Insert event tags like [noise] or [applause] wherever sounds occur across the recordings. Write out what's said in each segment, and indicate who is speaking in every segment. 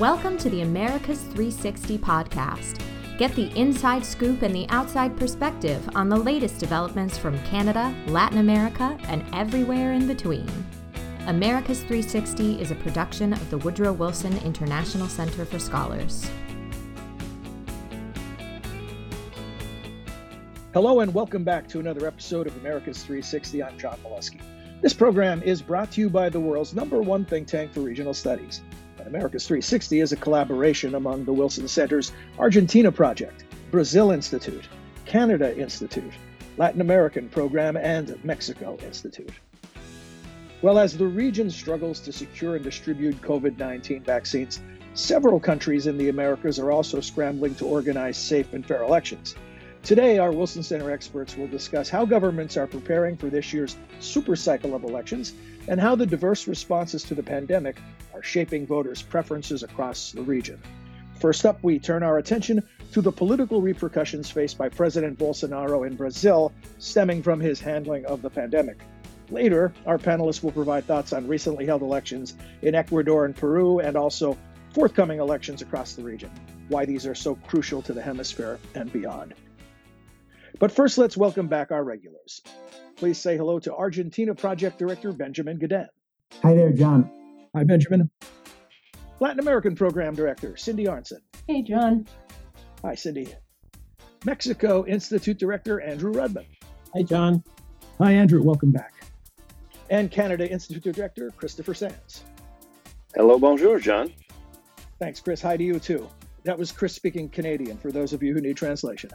Speaker 1: Welcome to the Americas 360 podcast. Get the inside scoop and the outside perspective on the latest developments from Canada, Latin America, and everywhere in between. Americas 360 is a production of the Woodrow Wilson International Center for Scholars.
Speaker 2: Hello, and welcome back to another episode of Americas 360. I'm John Milewski. This program is brought to you by the world's number one think tank for regional studies. And Americas 360 is a collaboration among the Wilson Center's Argentina Project, Brazil Institute, Canada Institute, Latin American Program, and Mexico Institute. Well, as the region struggles to secure and distribute COVID 19 vaccines, several countries in the Americas are also scrambling to organize safe and fair elections. Today, our Wilson Center experts will discuss how governments are preparing for this year's super cycle of elections and how the diverse responses to the pandemic are shaping voters' preferences across the region. First up, we turn our attention to the political repercussions faced by President Bolsonaro in Brazil stemming from his handling of the pandemic. Later, our panelists will provide thoughts on recently held elections in Ecuador and Peru and also forthcoming elections across the region, why these are so crucial to the hemisphere and beyond. But first, let's welcome back our regulars. Please say hello to Argentina Project Director Benjamin Gedan.
Speaker 3: Hi there, John.
Speaker 2: Hi, Benjamin. Latin American Program Director Cindy Arnson.
Speaker 4: Hey, John.
Speaker 2: Hi, Cindy. Mexico Institute Director Andrew Rudman.
Speaker 5: Hi, John.
Speaker 6: Hi, Andrew. Welcome back.
Speaker 2: And Canada Institute Director Christopher Sands.
Speaker 7: Hello, bonjour, John.
Speaker 2: Thanks, Chris. Hi to you, too. That was Chris speaking Canadian for those of you who need translation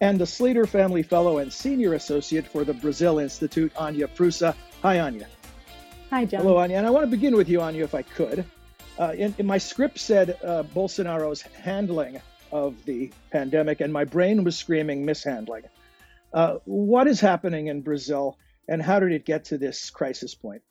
Speaker 2: and the Slater Family Fellow and Senior Associate for the Brazil Institute, Anya Prusa. Hi, Anya.
Speaker 4: Hi, John.
Speaker 2: Hello, Anya. And I want to begin with you, Anya, if I could. Uh, in, in, my script said uh, Bolsonaro's handling of the pandemic, and my brain was screaming mishandling. Uh, what is happening in Brazil, and how did it get to this crisis point?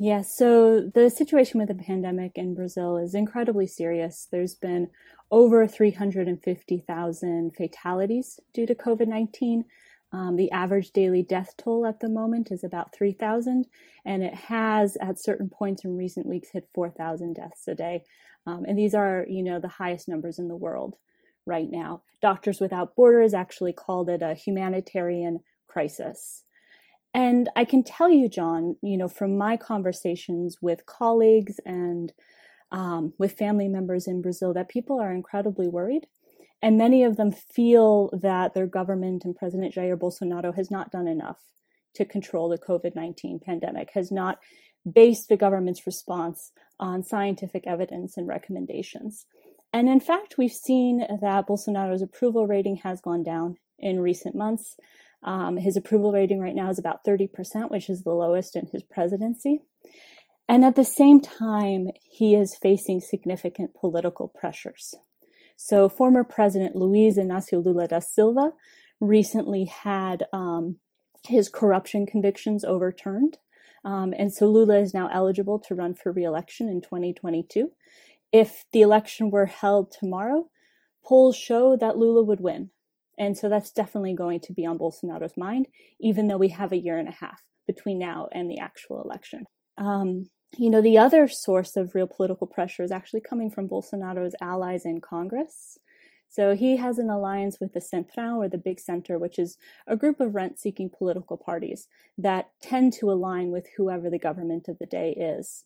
Speaker 4: Yeah, so the situation with the pandemic in Brazil is incredibly serious. There's been over 350,000 fatalities due to COVID 19. Um, the average daily death toll at the moment is about 3,000, and it has at certain points in recent weeks hit 4,000 deaths a day. Um, and these are, you know, the highest numbers in the world right now. Doctors Without Borders actually called it a humanitarian crisis. And I can tell you, John, you know, from my conversations with colleagues and um, with family members in Brazil, that people are incredibly worried. And many of them feel that their government and President Jair Bolsonaro has not done enough to control the COVID 19 pandemic, has not based the government's response on scientific evidence and recommendations. And in fact, we've seen that Bolsonaro's approval rating has gone down in recent months. Um, his approval rating right now is about 30%, which is the lowest in his presidency. And at the same time, he is facing significant political pressures. So, former President Luiz Inácio Lula da Silva recently had um, his corruption convictions overturned. Um, and so Lula is now eligible to run for reelection in 2022. If the election were held tomorrow, polls show that Lula would win. And so that's definitely going to be on Bolsonaro's mind, even though we have a year and a half between now and the actual election. Um, you know, the other source of real political pressure is actually coming from Bolsonaro's allies in Congress. So he has an alliance with the Centrão or the Big Center, which is a group of rent seeking political parties that tend to align with whoever the government of the day is.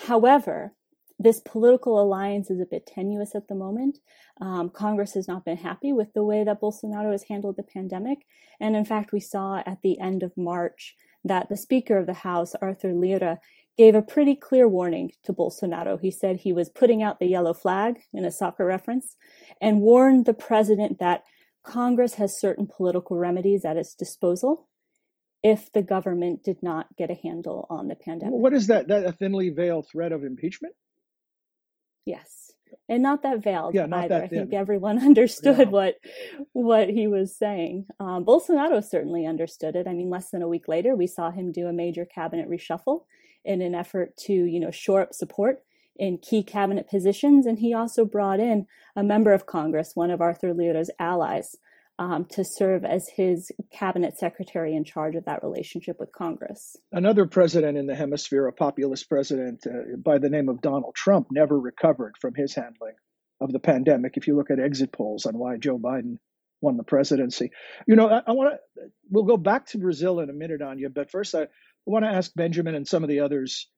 Speaker 4: However, this political alliance is a bit tenuous at the moment. Um, Congress has not been happy with the way that Bolsonaro has handled the pandemic. And in fact, we saw at the end of March that the Speaker of the House, Arthur Lira, gave a pretty clear warning to Bolsonaro. He said he was putting out the yellow flag in a soccer reference and warned the president that Congress has certain political remedies at its disposal if the government did not get a handle on the pandemic.
Speaker 2: What is that? That a thinly veiled threat of impeachment?
Speaker 4: Yes. And not that veiled
Speaker 2: yeah, not
Speaker 4: either.
Speaker 2: That
Speaker 4: I think everyone [laughs] understood yeah. what what he was saying. Um, Bolsonaro certainly understood it. I mean, less than a week later, we saw him do a major cabinet reshuffle in an effort to, you know, shore up support in key cabinet positions. And he also brought in a member of Congress, one of Arthur Lira's allies, um, to serve as his cabinet secretary in charge of that relationship with Congress.
Speaker 2: Another president in the hemisphere, a populist president uh, by the name of Donald Trump, never recovered from his handling of the pandemic. If you look at exit polls on why Joe Biden won the presidency, you know, I, I want to. We'll go back to Brazil in a minute on you, but first I, I want to ask Benjamin and some of the others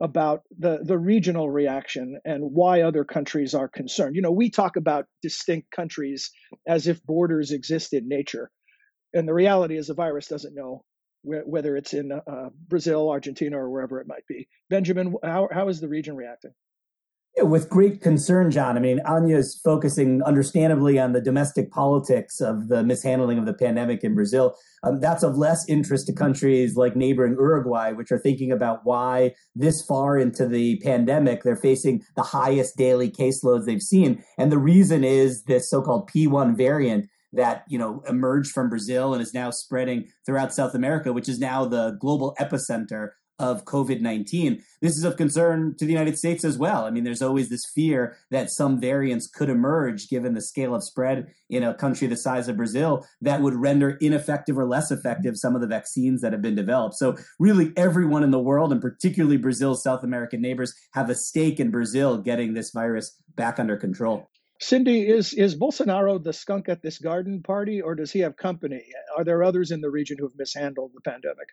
Speaker 2: about the, the regional reaction and why other countries are concerned. You know, we talk about distinct countries as if borders exist in nature. And the reality is the virus doesn't know wh- whether it's in uh, Brazil, Argentina, or wherever it might be. Benjamin, how, how is the region reacting?
Speaker 3: With great concern, John. I mean, Anya's focusing understandably on the domestic politics of the mishandling of the pandemic in Brazil. Um, that's of less interest to countries like neighboring Uruguay, which are thinking about why this far into the pandemic they're facing the highest daily caseloads they've seen. And the reason is this so called P1 variant that you know emerged from Brazil and is now spreading throughout South America, which is now the global epicenter of COVID 19. This is of concern to the United States as well. I mean, there's always this fear that some variants could emerge given the scale of spread in a country the size of Brazil that would render ineffective or less effective some of the vaccines that have been developed. So, really, everyone in the world, and particularly Brazil's South American neighbors, have a stake in Brazil getting this virus back under control.
Speaker 2: Cindy, is is Bolsonaro the skunk at this garden party, or does he have company? Are there others in the region who have mishandled the pandemic?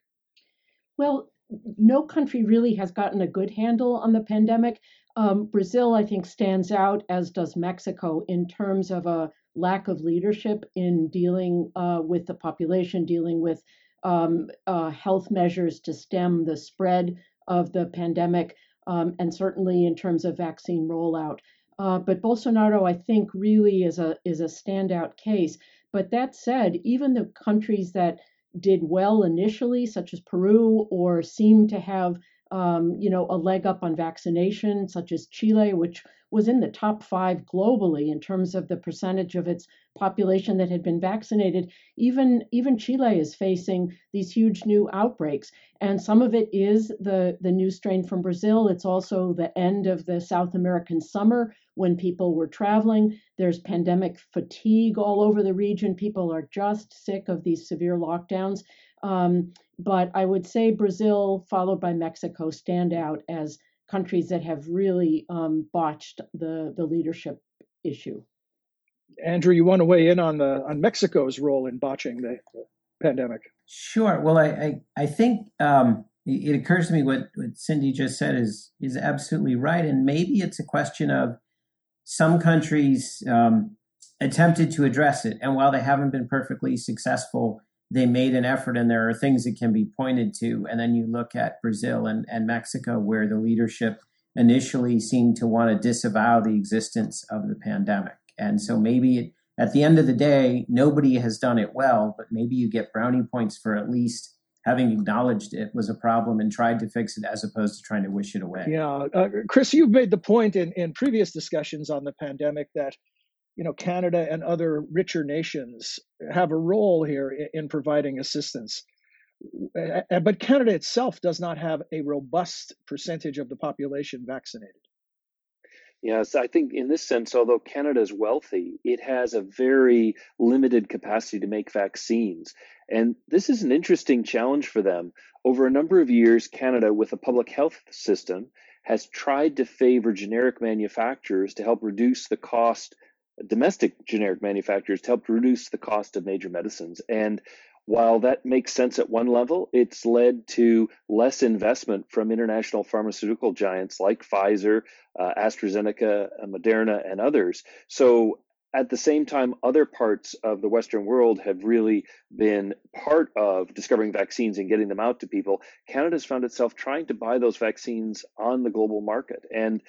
Speaker 5: Well, no country really has gotten a good handle on the pandemic. Um, Brazil, I think, stands out, as does Mexico, in terms of a lack of leadership in dealing uh, with the population, dealing with um, uh, health measures to stem the spread of the pandemic, um, and certainly in terms of vaccine rollout. Uh, but Bolsonaro, I think, really is a is a standout case. But that said, even the countries that did well initially, such as Peru, or seem to have um, you know a leg up on vaccination, such as Chile, which was in the top five globally in terms of the percentage of its population that had been vaccinated. Even even Chile is facing these huge new outbreaks, and some of it is the the new strain from Brazil. It's also the end of the South American summer when people were traveling. There's pandemic fatigue all over the region. People are just sick of these severe lockdowns. Um, but I would say Brazil, followed by Mexico, stand out as countries that have really um, botched the, the leadership issue.
Speaker 2: Andrew, you want to weigh in on the on Mexico's role in botching the, the pandemic?
Speaker 8: Sure. Well, I I, I think um, it occurs to me what, what Cindy just said is is absolutely right, and maybe it's a question of some countries um, attempted to address it, and while they haven't been perfectly successful, they made an effort, and there are things that can be pointed to. And then you look at Brazil and, and Mexico, where the leadership initially seemed to want to disavow the existence of the pandemic, and so maybe it, at the end of the day, nobody has done it well, but maybe you get brownie points for at least having acknowledged it was a problem and tried to fix it as opposed to trying to wish it away.
Speaker 2: Yeah. Uh, Chris, you've made the point in, in previous discussions on the pandemic that, you know, Canada and other richer nations have a role here in, in providing assistance. But Canada itself does not have a robust percentage of the population vaccinated.
Speaker 7: Yes, I think in this sense, although Canada is wealthy, it has a very limited capacity to make vaccines. And this is an interesting challenge for them. Over a number of years, Canada, with a public health system, has tried to favor generic manufacturers to help reduce the cost, domestic generic manufacturers to help reduce the cost of major medicines. And while that makes sense at one level, it's led to less investment from international pharmaceutical giants like Pfizer, uh, AstraZeneca, uh, Moderna, and others. So at the same time, other parts of the Western world have really been part of discovering vaccines and getting them out to people. Canada's found itself trying to buy those vaccines on the global market. And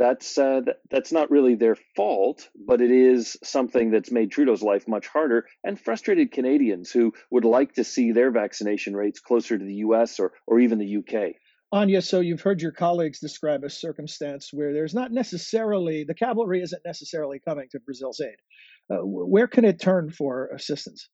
Speaker 7: that's uh, that's not really their fault, but it is something that's made Trudeau's life much harder and frustrated Canadians who would like to see their vaccination rates closer to the U.S. or or even the U.K.
Speaker 2: Anya, so you've heard your colleagues describe a circumstance where there's not necessarily the cavalry isn't necessarily coming to Brazil's aid. Uh, where can it turn for assistance?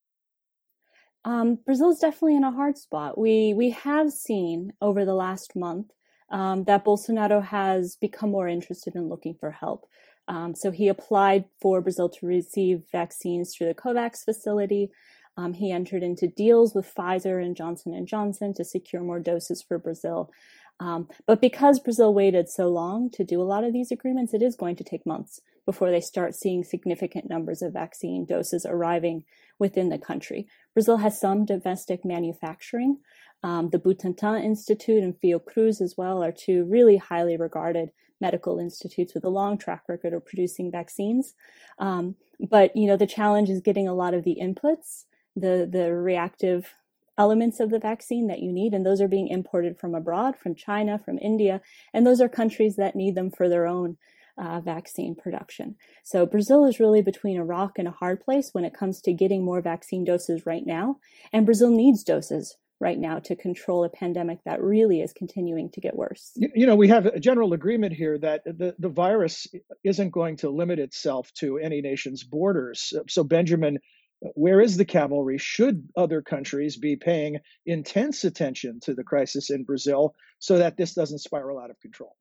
Speaker 4: Um, Brazil is definitely in a hard spot. We we have seen over the last month um, that Bolsonaro has become more interested in looking for help. Um, so he applied for Brazil to receive vaccines through the COVAX facility. Um, he entered into deals with Pfizer and Johnson and Johnson to secure more doses for Brazil. Um, but because Brazil waited so long to do a lot of these agreements, it is going to take months before they start seeing significant numbers of vaccine doses arriving within the country. Brazil has some domestic manufacturing. Um, the Butantan Institute and Fiocruz as well are two really highly regarded medical institutes with a long track record of producing vaccines. Um, but you know the challenge is getting a lot of the inputs, the the reactive elements of the vaccine that you need, and those are being imported from abroad, from China, from India, and those are countries that need them for their own uh, vaccine production. So Brazil is really between a rock and a hard place when it comes to getting more vaccine doses right now, and Brazil needs doses right now to control a pandemic that really is continuing to get worse.
Speaker 2: You know, we have a general agreement here that the, the virus isn't going to limit itself to any nation's borders. So, Benjamin, where is the cavalry? Should other countries be paying intense attention to the crisis in Brazil so that this doesn't spiral out of control?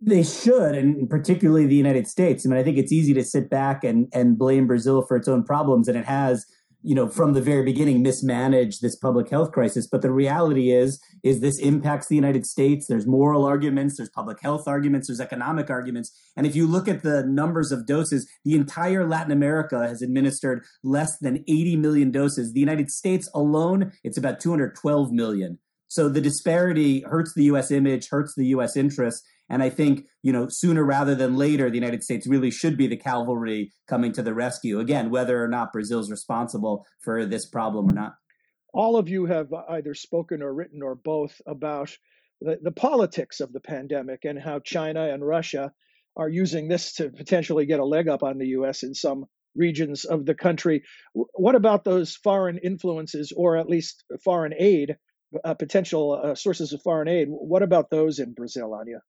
Speaker 3: They should, and particularly the United States. I mean, I think it's easy to sit back and, and blame Brazil for its own problems, and it has you know from the very beginning mismanaged this public health crisis. But the reality is is this impacts the united states. There's moral arguments there's public health arguments there's economic arguments. And if you look at the numbers of doses the entire latin america has administered less than 80 million doses. The united states alone it's about 212 million so the disparity hurts the us image hurts the us interests. and I think, you know, sooner rather than later, the United States really should be the cavalry coming to the rescue. Again, whether or not Brazil's responsible for this problem or not.
Speaker 2: All of you have either spoken or written or both about the, the politics of the pandemic and how China and Russia are using this to potentially get a leg up on the US in some regions of the country. What about those foreign influences or at least foreign aid, uh, potential uh, sources of foreign aid? What about those in Brazil, Anya?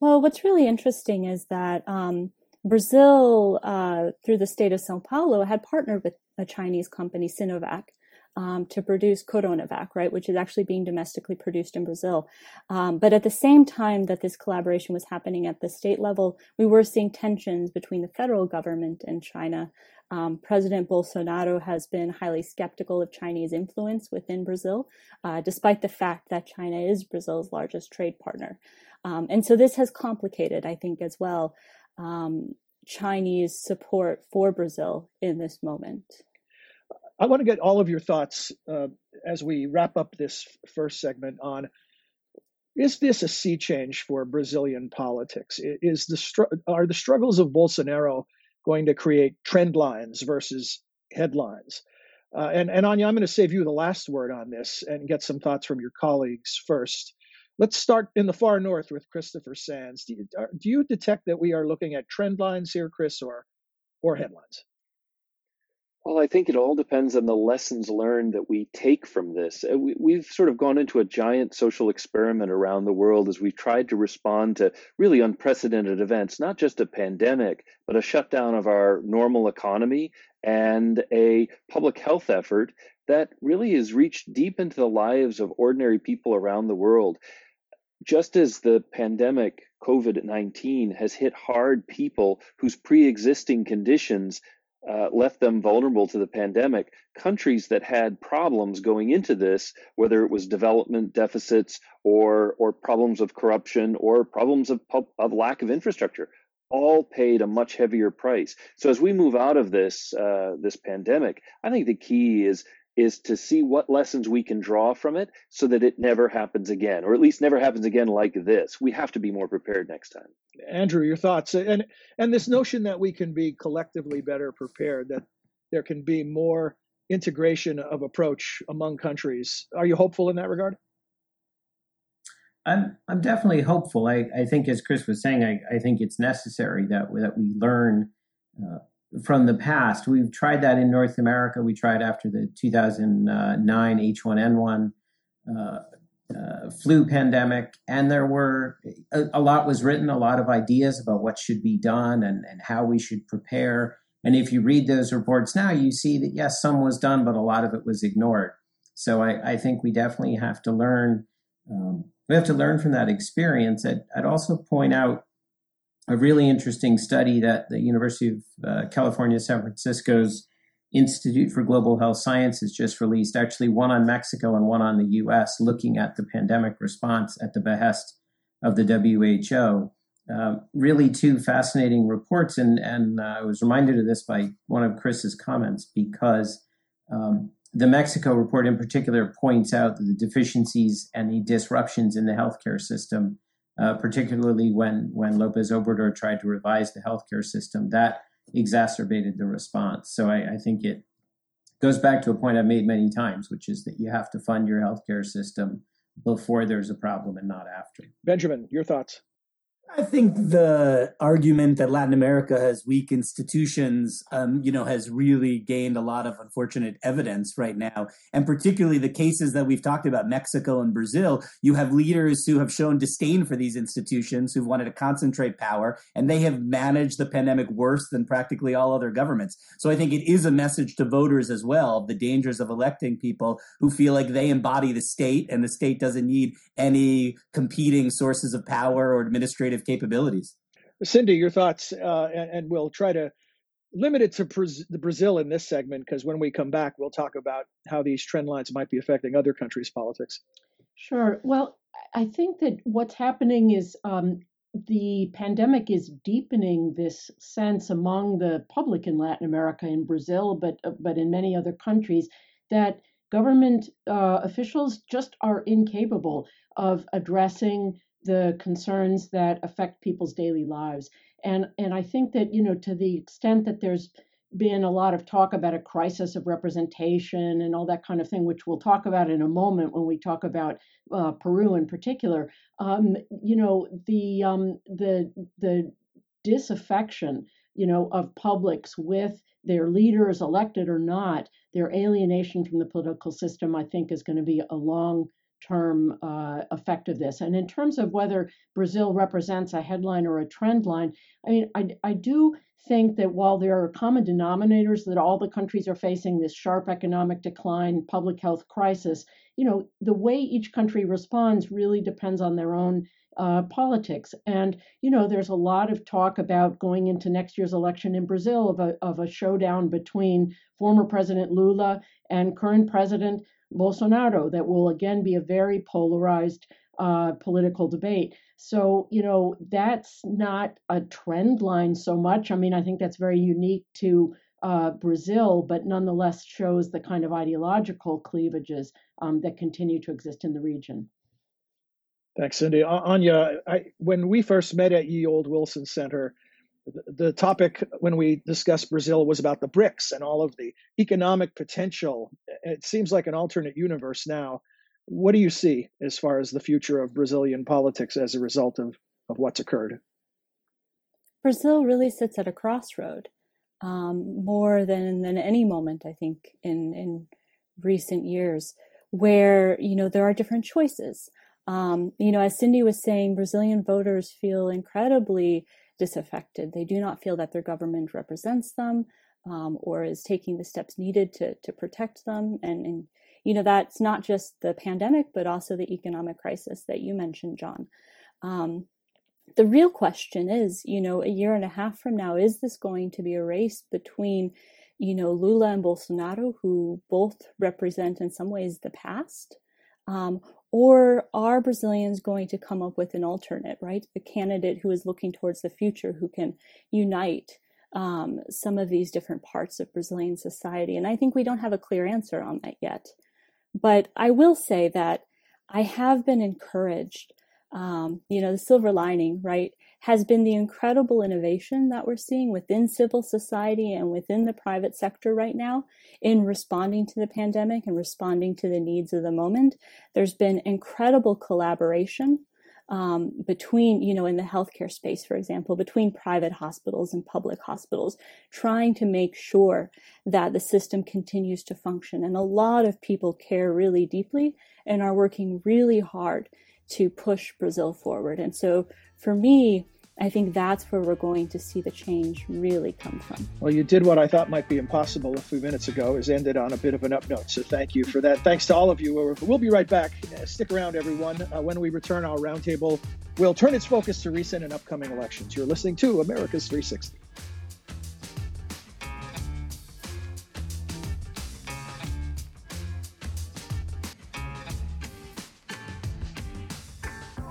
Speaker 4: Well, what's really interesting is that um, Brazil, uh, through the state of Sao Paulo, had partnered with a Chinese company, Sinovac, um, to produce Coronavac, right, which is actually being domestically produced in Brazil. Um, but at the same time that this collaboration was happening at the state level, we were seeing tensions between the federal government and China. Um, President Bolsonaro has been highly skeptical of Chinese influence within Brazil, uh, despite the fact that China is Brazil's largest trade partner. Um, and so this has complicated, I think, as well, um, Chinese support for Brazil in this moment.
Speaker 2: I want to get all of your thoughts uh, as we wrap up this first segment on is this a sea change for Brazilian politics? Is the are the struggles of Bolsonaro going to create trend lines versus headlines? Uh, and, and Anya, I'm going to save you the last word on this and get some thoughts from your colleagues first. Let's start in the far north with Christopher Sands. Do you, do you detect that we are looking at trend lines here, Chris, or or headlines?
Speaker 7: Well, I think it all depends on the lessons learned that we take from this. Uh, we, have sort of gone into a giant social experiment around the world as we've tried to respond to really unprecedented events, not just a pandemic, but a shutdown of our normal economy and a public health effort that really has reached deep into the lives of ordinary people around the world. Just as the pandemic, COVID 19, has hit hard people whose pre existing conditions uh, left them vulnerable to the pandemic. Countries that had problems going into this, whether it was development deficits or or problems of corruption or problems of of lack of infrastructure, all paid a much heavier price. So as we move out of this uh, this pandemic, I think the key is is to see what lessons we can draw from it so that it never happens again, or at least never happens again like this. We have to be more prepared next time.
Speaker 2: Andrew, your thoughts and and this notion that we can be collectively better prepared, that there can be more integration of approach among countries. Are you hopeful in that regard?
Speaker 8: I'm I'm definitely hopeful. I, I think, as Chris was saying, I, I think it's necessary that that we learn uh, from the past. We've tried that in North America. We tried after the 2009 H1N1 uh, uh, flu pandemic, and there were a, a, lot was written, a lot of ideas about what should be done and, and how we should prepare. And if you read those reports now, you see that yes, some was done, but a lot of it was ignored. So I, I think we definitely have to learn um, we have to learn from that experience. I'd, I'd also point out a really interesting study that the University of uh, California, San Francisco's Institute for Global Health Sciences just released, actually one on Mexico and one on the US, looking at the pandemic response at the behest of the WHO. Uh, really, two fascinating reports, and and uh, I was reminded of this by one of Chris's comments because um, the Mexico report, in particular, points out the deficiencies and the disruptions in the healthcare system, uh, particularly when when Lopez Obrador tried to revise the healthcare system. That exacerbated the response. So I, I think it goes back to a point I've made many times, which is that you have to fund your healthcare system before there's a problem and not after.
Speaker 2: Benjamin, your thoughts?
Speaker 3: I think the argument that Latin America has weak institutions, um, you know, has really gained a lot of unfortunate evidence right now. And particularly the cases that we've talked about, Mexico and Brazil, you have leaders who have shown disdain for these institutions, who've wanted to concentrate power, and they have managed the pandemic worse than practically all other governments. So I think it is a message to voters as well the dangers of electing people who feel like they embody the state and the state doesn't need any competing sources of power or administrative capabilities.
Speaker 2: Cindy, your thoughts, uh, and, and, we'll try to limit it to the Brazil in this segment because when we come back, we'll talk about how these trend lines might be affecting other countries' politics.
Speaker 5: Sure. Well, I think that what's happening is um, the pandemic is deepening this sense among the public in Latin America, in Brazil, but uh, but in many other countries that government uh, officials just are incapable of addressing the concerns that affect people's daily lives. And and I think that you know to the extent that there's been a lot of talk about a crisis of representation and all that kind of thing, which we'll talk about in a moment when we talk about uh, Peru in particular. Um, you know the um, the the disaffection you know of publics with their leaders elected or not their alienation from the political system i think is going to be a long term uh, effect of this. And in terms of whether Brazil represents a headline or a trend line, I mean, I, I do think that while there are common denominators that all the countries are facing this sharp economic decline, public health crisis, you know, the way each country responds really depends on their own uh, politics. And, you know, there's a lot of talk about going into next year's election in Brazil of a, of a showdown between former President Lula and current President Bolsonaro that will again be a very polarized uh, political debate. So, you know, that's not a trend line so much. I mean, I think that's very unique to uh, Brazil, but nonetheless shows the kind of ideological cleavages um, that continue to exist in the region.
Speaker 2: Thanks, Cindy. Anya, I, when we first met at Ye Old Wilson Center, the topic when we discussed Brazil was about the BRICS and all of the economic potential. It seems like an alternate universe now. What do you see as far as the future of Brazilian politics as a result of, of what's occurred?
Speaker 4: Brazil really sits at a crossroad um, more than, than any moment, I think, in, in recent years, where, you know, there are different choices. Um, you know, as Cindy was saying, Brazilian voters feel incredibly disaffected. They do not feel that their government represents them um, or is taking the steps needed to, to protect them. And, and, you know, that's not just the pandemic, but also the economic crisis that you mentioned, John. Um, the real question is, you know, a year and a half from now, is this going to be a race between, you know, Lula and Bolsonaro, who both represent in some ways the past? Um, or are Brazilians going to come up with an alternate, right? A candidate who is looking towards the future, who can unite um, some of these different parts of Brazilian society? And I think we don't have a clear answer on that yet. But I will say that I have been encouraged. Um, you know, the silver lining, right? has been the incredible innovation that we're seeing within civil society and within the private sector right now in responding to the pandemic and responding to the needs of the moment. There's been incredible collaboration um, between, you know, in the healthcare space, for example, between private hospitals and public hospitals, trying to make sure that the system continues to function. And a lot of people care really deeply and are working really hard to push Brazil forward. And so for me, I think that's where we're going to see the change really come from.
Speaker 2: Well, you did what I thought might be impossible a few minutes ago, is ended on a bit of an up note. So thank you for that. Thanks to all of you. We'll be right back. Uh, stick around, everyone. Uh, when we return, our roundtable will turn its focus to recent and upcoming elections. You're listening to Americas 360.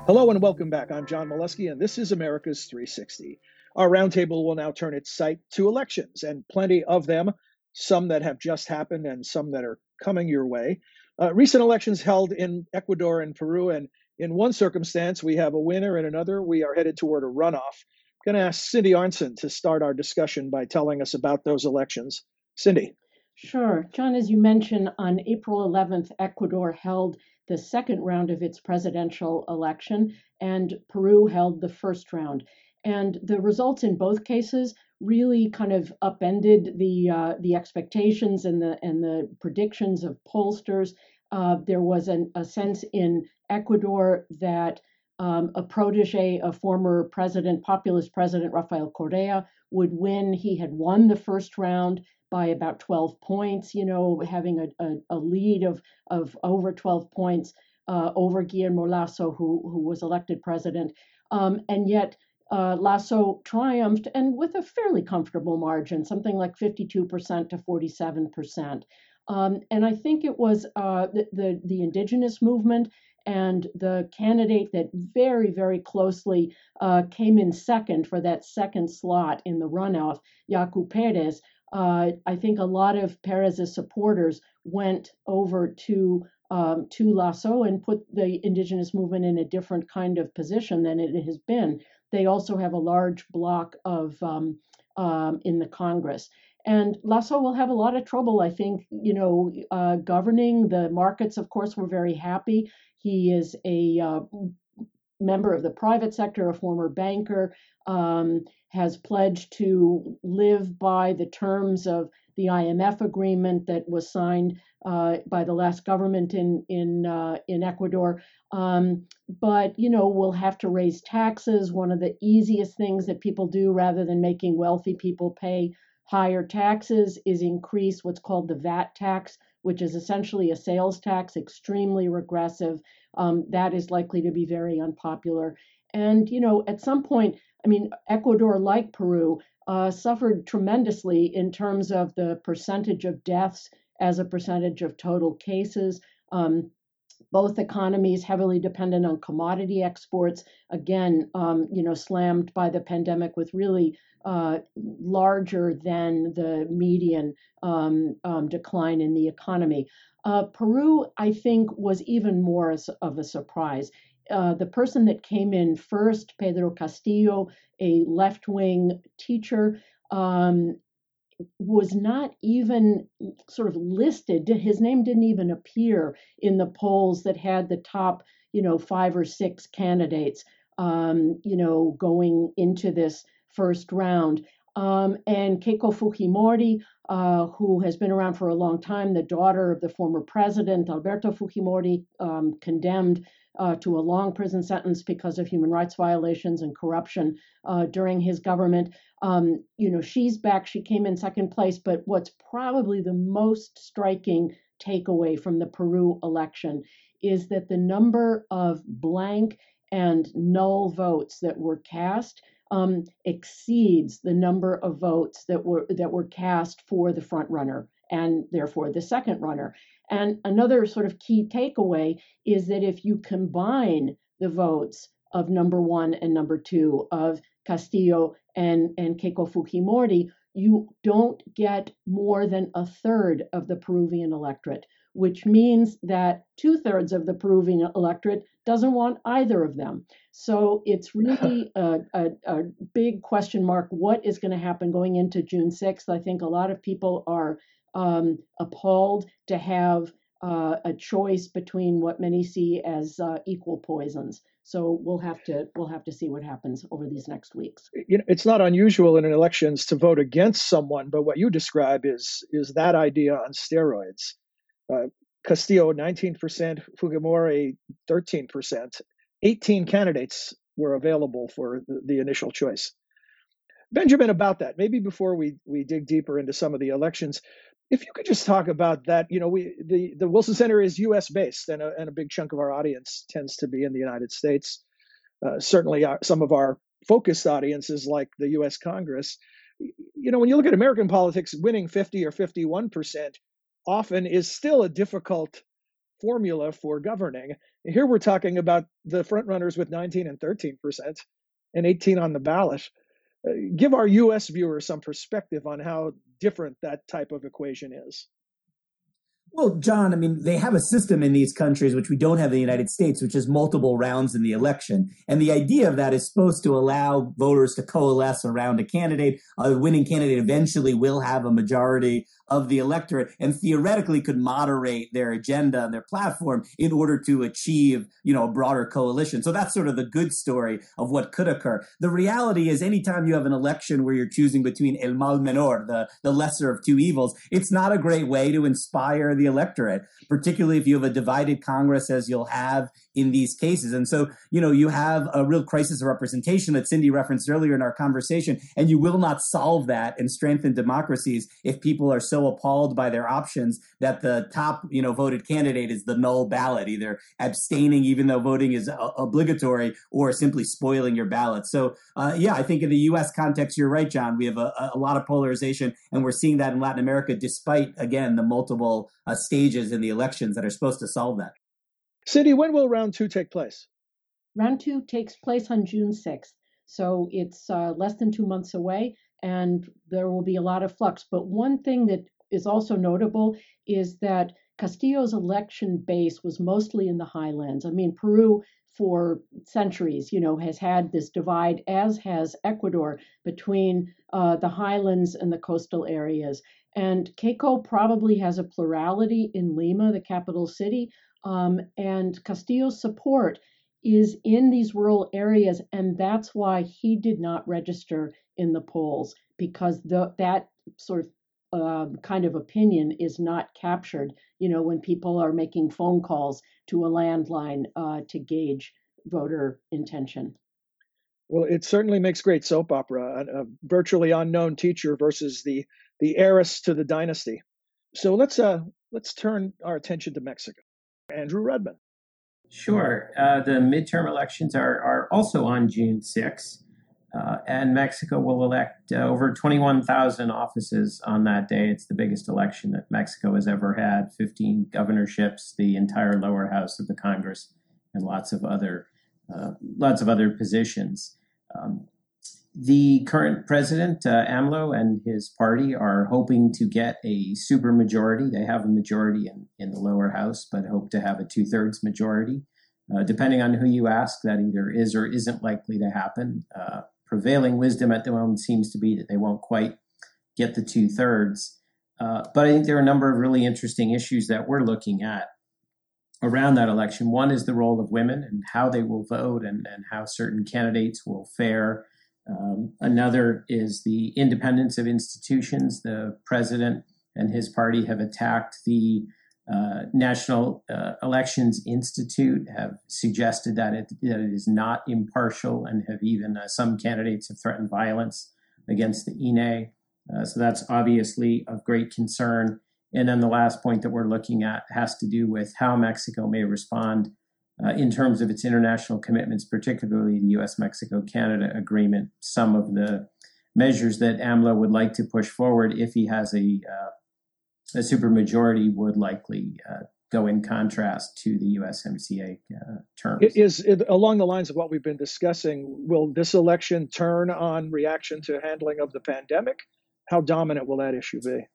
Speaker 2: Hello and welcome back. I'm John Milewski, and this is Americas 360. Our roundtable will now turn its sight to elections, and plenty of them, some that have just happened and some that are coming your way. Uh, recent elections held in Ecuador and Peru, and in one circumstance, we have a winner, in another, we are headed toward a runoff. I'm going to ask Cindy Arnson to start our discussion by telling us about those elections. Cindy.
Speaker 5: Sure. John, as you mentioned, on April 11th, Ecuador held the second round of its presidential election, and Peru held the first round. And the results in both cases really kind of upended the uh, the expectations and the and the predictions of pollsters. Uh, there was an, a sense in Ecuador that um, a protege of former president, populist president Rafael Correa, would win. He had won the first round by about 12 points, you know, having a, a, a lead of, of over 12 points uh, over Guillermo Lasso, who, who was elected president. Um, and yet, uh, Lasso triumphed and with a fairly comfortable margin, something like 52% to 47%. Um, and I think it was uh, the, the, the indigenous movement and the candidate that very, very closely uh, came in second for that second slot in the runoff, Yaku Perez, uh, I think a lot of Perez's supporters went over to um, to Lasso and put the indigenous movement in a different kind of position than it has been. They also have a large block of um, um, in the Congress. And Lasso will have a lot of trouble, I think, you know, uh, governing. The markets, of course, were very happy. He is a uh, member of the private sector, a former banker, um, has pledged to live by the terms of the IMF agreement that was signed uh, by the last government in in uh, in Ecuador. Um, but you know, we'll have to raise taxes. One of the easiest things that people do, rather than making wealthy people pay higher taxes, is increase what's called the VAT tax, which is essentially a sales tax, extremely regressive. Um, that is likely to be very unpopular. And you know, at some point, I mean, Ecuador, like Peru, uh, suffered tremendously in terms of the percentage of deaths as a percentage of total cases. Um, both economies heavily dependent on commodity exports, again, um, you know, slammed by the pandemic with really uh, larger than the median um, um, decline in the economy. Uh, Peru, I think, was even more of a surprise. Uh, the person that came in first, Pedro Castillo, a left wing teacher, um, was not even sort of listed. His name didn't even appear in the polls that had the top, you know, five or six candidates, um, you know, going into this first round. Um, and Keiko Fujimori, uh, who has been around for a long time, the daughter of the former president, Alberto Fujimori, um, condemned uh, to a long prison sentence because of human rights violations and corruption uh, during his government. Um, you know, she's back. She came in second place. But what's probably the most striking takeaway from the Peru election is that the number of blank and null votes that were cast um, exceeds the number of votes that were that were cast for the front runner and therefore the second runner. And another sort of key takeaway is that if you combine the votes of number one and number two of Castillo and, and Keiko Fujimori, you don't get more than a third of the Peruvian electorate, which means that two thirds of the Peruvian electorate doesn't want either of them. So it's [laughs] really a, a, a big question mark. What is going to happen going into June 6th? I think a lot of people are um, appalled to have uh, a choice between what many see as uh, equal poisons. So we'll have to we'll have to see what happens over these next weeks.
Speaker 2: You know, it's not unusual in elections to vote against someone, but what you describe is is that idea on steroids. Uh, Castillo 19%, Fujimori 13%, 18 candidates were available for the, the initial choice. Benjamin, about that, maybe before we, we dig deeper into some of the elections, if you could just talk about that, you know, we the, the Wilson Center is U.S. based, and a, and a big chunk of our audience tends to be in the United States. Uh, certainly, our, some of our focused audiences, like the U.S. Congress, you know, when you look at American politics, winning 50 or 51 percent often is still a difficult formula for governing. Here we're talking about the frontrunners with 19 and 13 percent, and 18 on the ballot. Uh, give our U.S. viewers some perspective on how different that type of equation is.
Speaker 3: Well, John, I mean, they have a system in these countries which we don't have in the United States, which is multiple rounds in the election. And the idea of that is supposed to allow voters to coalesce around a candidate. A winning candidate eventually will have a majority of the electorate and theoretically could moderate their agenda and their platform in order to achieve, you know, a broader coalition. So that's sort of the good story of what could occur. The reality is anytime you have an election where you're choosing between el mal menor, the, the lesser of two evils, it's not a great way to inspire the electorate, particularly if you have a divided Congress as you'll have in these cases. And so, you know, you have a real crisis of representation that Cindy referenced earlier in our conversation, and you will not solve that and strengthen democracies if people are so appalled by their options that the top, you know, voted candidate is the null ballot, either abstaining even though voting is uh, obligatory or simply spoiling your ballot. So, uh, yeah, I think in the U.S. context, you're right, John. We have a, a, lot of polarization, and we're seeing that in Latin America, despite again the multiple uh, stages in the elections that are supposed to solve that.
Speaker 2: Cindy, when will round two take place?
Speaker 5: Round two takes place on June 6th. So it's uh, less than two months away and there will be a lot of flux. But one thing that is also notable is that Castillo's election base was mostly in the highlands. I mean, Peru for centuries, you know, has had this divide, as has Ecuador, between uh, the highlands and the coastal areas. And Keiko probably has a plurality in Lima, the capital city, um, and Castillo's support is in these rural areas, and that's why he did not register in the polls because the, that sort of um, kind of opinion is not captured. You know, when people are making phone calls to a landline uh, to gauge voter intention.
Speaker 2: Well, it certainly makes great soap opera. A, a, virtually unknown teacher versus the the heiress to the dynasty. So let's uh let's turn our attention to Mexico. Andrew Rudman.
Speaker 8: Sure. Uh, the midterm elections are, are also on June 6th, uh, and Mexico will elect uh, over 21,000 offices on that day. It's the biggest election that Mexico has ever had 15 governorships, the entire lower house of the Congress, and lots of other, uh, lots of other positions. Um, the current president, uh, AMLO, and his party are hoping to get a supermajority. They have a majority in, in the lower house, but hope to have a two thirds majority. Uh, depending on who you ask, that either is or isn't likely to happen. Uh, prevailing wisdom at the moment seems to be that they won't quite get the two thirds. Uh, but I think there are a number of really interesting issues that we're looking at around that election. One is the role of women and how they will vote and, and how certain candidates will fare um, another is the independence of institutions. The president and his party have attacked the uh, National uh, Elections Institute, have suggested that it, that it is not impartial, and have even uh, some candidates have threatened violence against the INE. Uh, so that's obviously of great concern. And then the last point that we're looking at has to do with how Mexico may respond uh, in terms of its international commitments, particularly the US Mexico Canada agreement, some of the measures that AMLO would like to push forward if he has a, uh, a supermajority would likely uh, go in contrast to the USMCA uh, terms.
Speaker 2: It is it, along the lines of what we've been discussing, will this election turn on reaction to handling of the pandemic? How dominant will that issue be?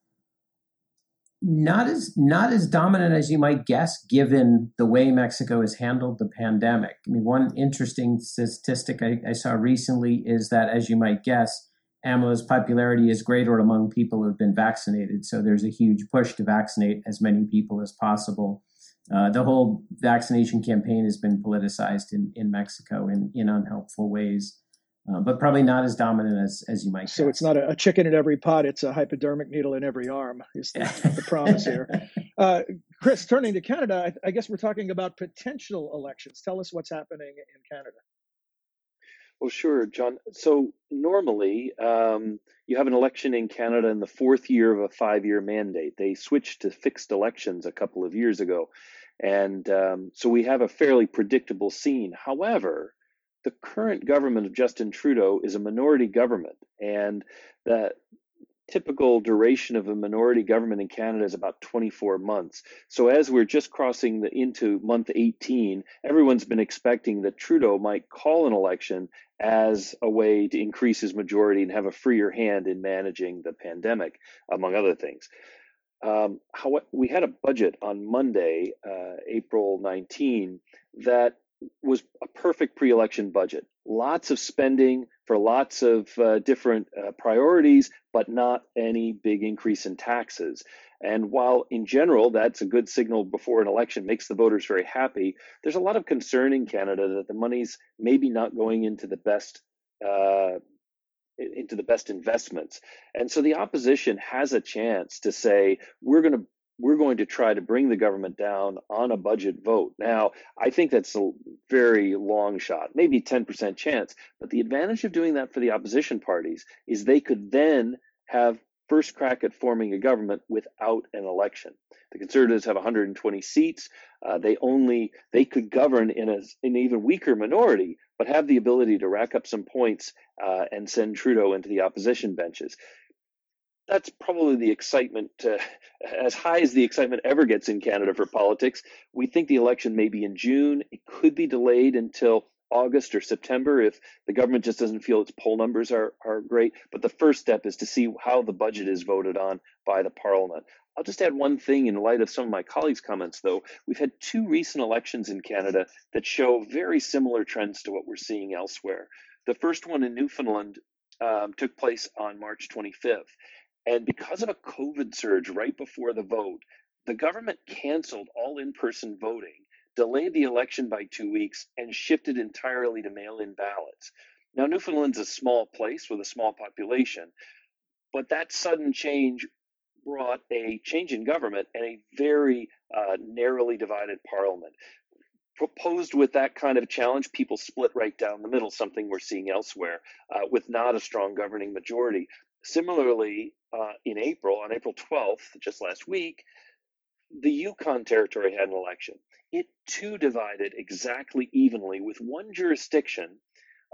Speaker 8: Not as not as dominant as you might guess given the way Mexico has handled the pandemic. I mean, one interesting statistic I, I saw recently is that, as you might guess, AMLO's popularity is greater among people who have been vaccinated. So there's a huge push to vaccinate as many people as possible. Uh, the whole vaccination campaign has been politicized in, in Mexico in, in unhelpful ways uh, but probably not as dominant as, as you might.
Speaker 2: So guess. it's not a, a, chicken in every pot; it's a hypodermic needle in every arm. Is the, [laughs] the promise here? Uh, Chris, turning to Canada, I, I, guess we're talking about potential elections. Tell us what's happening in Canada.
Speaker 7: Well, sure, John. So normally, um, you have an election in Canada in the fourth year of a five-year mandate. They switched to fixed elections a couple of years ago, and um, so we have a fairly predictable scene. However, the current government of Justin Trudeau is a minority government, and that typical duration of a minority government in Canada is about 24 months. So as we're just crossing the, into month 18, everyone's been expecting that Trudeau might call an election as a way to increase his majority and have a freer hand in managing the pandemic, among other things. Um, how, we had a budget on Monday, uh, April 19, that was a perfect pre-election budget. Lots of spending for lots of uh, different uh, priorities, but not any big increase in taxes. And while in general that's a good signal before an election, makes the voters very happy, there's a lot of concern in Canada that the money's maybe not going into the best uh, into the best investments. And so the opposition has a chance to say, we're going to we're going to try to bring the government down on a budget vote. Now, I think that's a very long shot, maybe 10% chance. But the advantage of doing that for the opposition parties is they could then have first crack at forming a government without an election. The Conservatives have 120 seats. Uh, they only they could govern in, a, an even weaker minority, but have the ability to rack up some points uh, and send Trudeau into the opposition benches that's probably the excitement, uh, [laughs] as high as the excitement ever gets in Canada for politics. We think the election may be in June. It could be delayed until August or September if the government just doesn't feel its poll numbers are, are great. But the first step is to see how the budget is voted on by the parliament. I'll just add one thing in light of some of my colleagues' comments, though. We've had two recent elections in Canada that show very similar trends to what we're seeing elsewhere. The first one in Newfoundland um, took place on March 25th. And because of a COVID surge right before the vote, the government canceled all in person voting, delayed the election by two weeks, and shifted entirely to mail in ballots. Now, Newfoundland's a small place with a small population, but that sudden change brought a change in government and a very uh, narrowly divided parliament. Proposed with that kind of challenge, people split right down the middle, something we're seeing elsewhere, uh, with not a strong governing majority. Similarly, uh, in April, on April 12th, just last week, the Yukon Territory had an election. It too divided exactly evenly, with one jurisdiction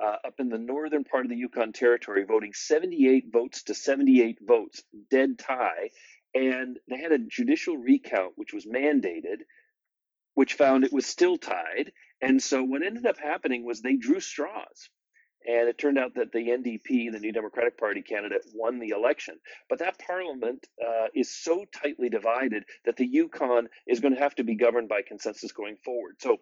Speaker 7: uh, up in the northern part of the Yukon Territory voting 78 votes to 78 votes, dead tie. And they had a judicial recount, which was mandated, which found it was still tied. And so what ended up happening was they drew straws. And it turned out that the NDP, the New Democratic Party candidate, won the election. But that parliament uh, is so tightly divided that the Yukon is going to have to be governed by consensus going forward. So,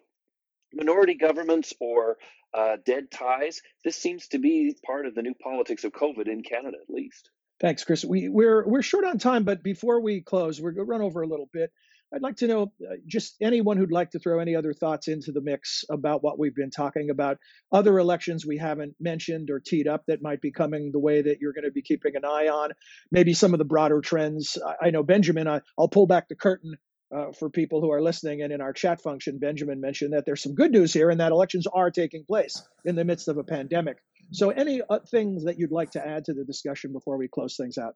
Speaker 7: minority governments or uh, dead ties, this seems to be part of the new politics of COVID in Canada, at least.
Speaker 2: Thanks, Chris. We, we're we're short on time, but before we close, we're going to run over a little bit. I'd like to know uh, just anyone who'd like to throw any other thoughts into the mix about what we've been talking about, other elections we haven't mentioned or teed up that might be coming the way that you're going to be keeping an eye on, maybe some of the broader trends. I, know Benjamin, I, will pull back the curtain uh, for people who are listening. And in our chat function, Benjamin mentioned that there's some good news here and that elections are taking place in the midst of a pandemic. So, any uh, things that you'd like to add to the discussion before we close things out?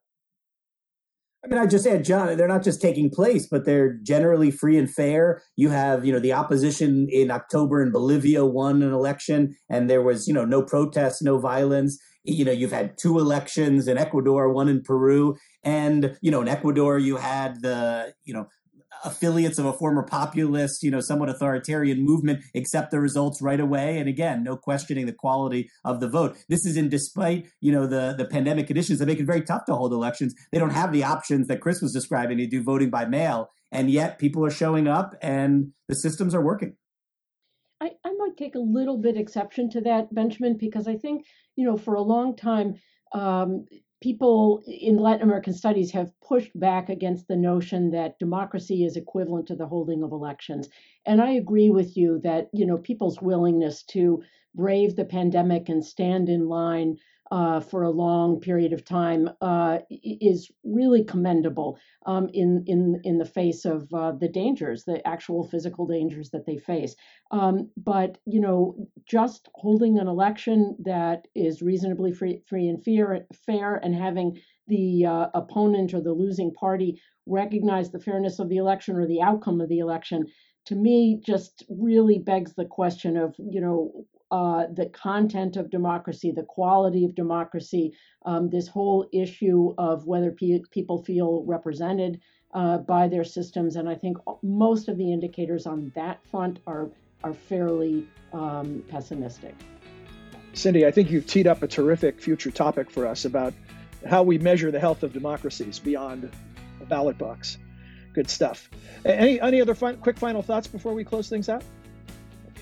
Speaker 3: I mean, I just said, John, they're not just taking place, but they're generally free and fair. You have, you know, the opposition in October in Bolivia won an election, and there was, you know, no protests, no violence. You know, you've had two elections in Ecuador, one in Peru, and you know, in Ecuador, you had the, you know, affiliates of a former populist, you know, somewhat authoritarian movement accept the results right away. And again, no questioning the quality of the vote. This is in despite, you know, the, the pandemic conditions that make it very tough to hold elections. They don't have the options that Chris was describing to do voting by mail. And yet people are showing up and the systems are working.
Speaker 5: I, I might take a little bit exception to that, Benjamin, because I think, you know, for a long time, um, people in Latin American studies have pushed back against the notion that democracy is equivalent to the holding of elections. And I agree with you that, you know, people's willingness to brave the pandemic and stand in line uh, for a long period of time uh, is really commendable um, in in in the face of uh, the dangers, the actual physical dangers that they face. Um, but you know, just holding an election that is reasonably free, free and fair, fair, and having the uh, opponent or the losing party recognize the fairness of the election or the outcome of the election to me just really begs the question of you know uh, the content of democracy, the quality of democracy, um, this whole issue of whether pe- people feel represented uh, by their systems, and I think most of the indicators on that front are are fairly um, pessimistic.
Speaker 2: Cindy, I think you've teed up a terrific future topic for us about how we measure the health of democracies beyond a ballot box. Good stuff. Any any other quick final thoughts before we close things out?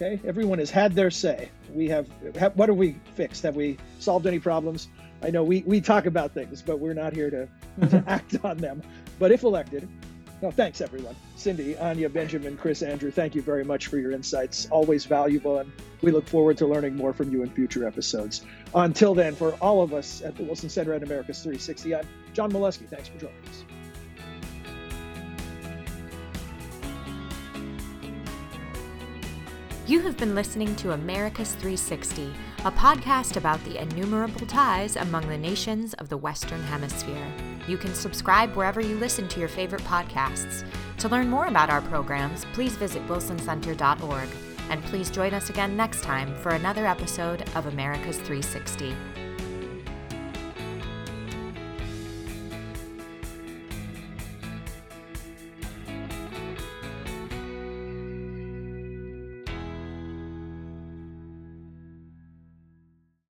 Speaker 2: Okay, everyone has had their say. We have, have what have we fixed? Have we solved any problems? I know we, we talk about things, but we're not here to, to [laughs] act on them. But if elected, no, thanks everyone. Cindy, Anya, Benjamin, Chris, Andrew, thank you very much for your insights. Always valuable, and we look forward to learning more from you in future episodes. Until then, for all of us at the Wilson Center at Americas 360, I'm John Milewski. Thanks for joining us.
Speaker 1: You have been listening to Americas 360, a podcast about the innumerable ties among the nations of the Western Hemisphere. You can subscribe wherever you listen to your favorite podcasts. To learn more about our programs, please visit wilsoncenter.org. And please join us again next time for another episode of Americas 360.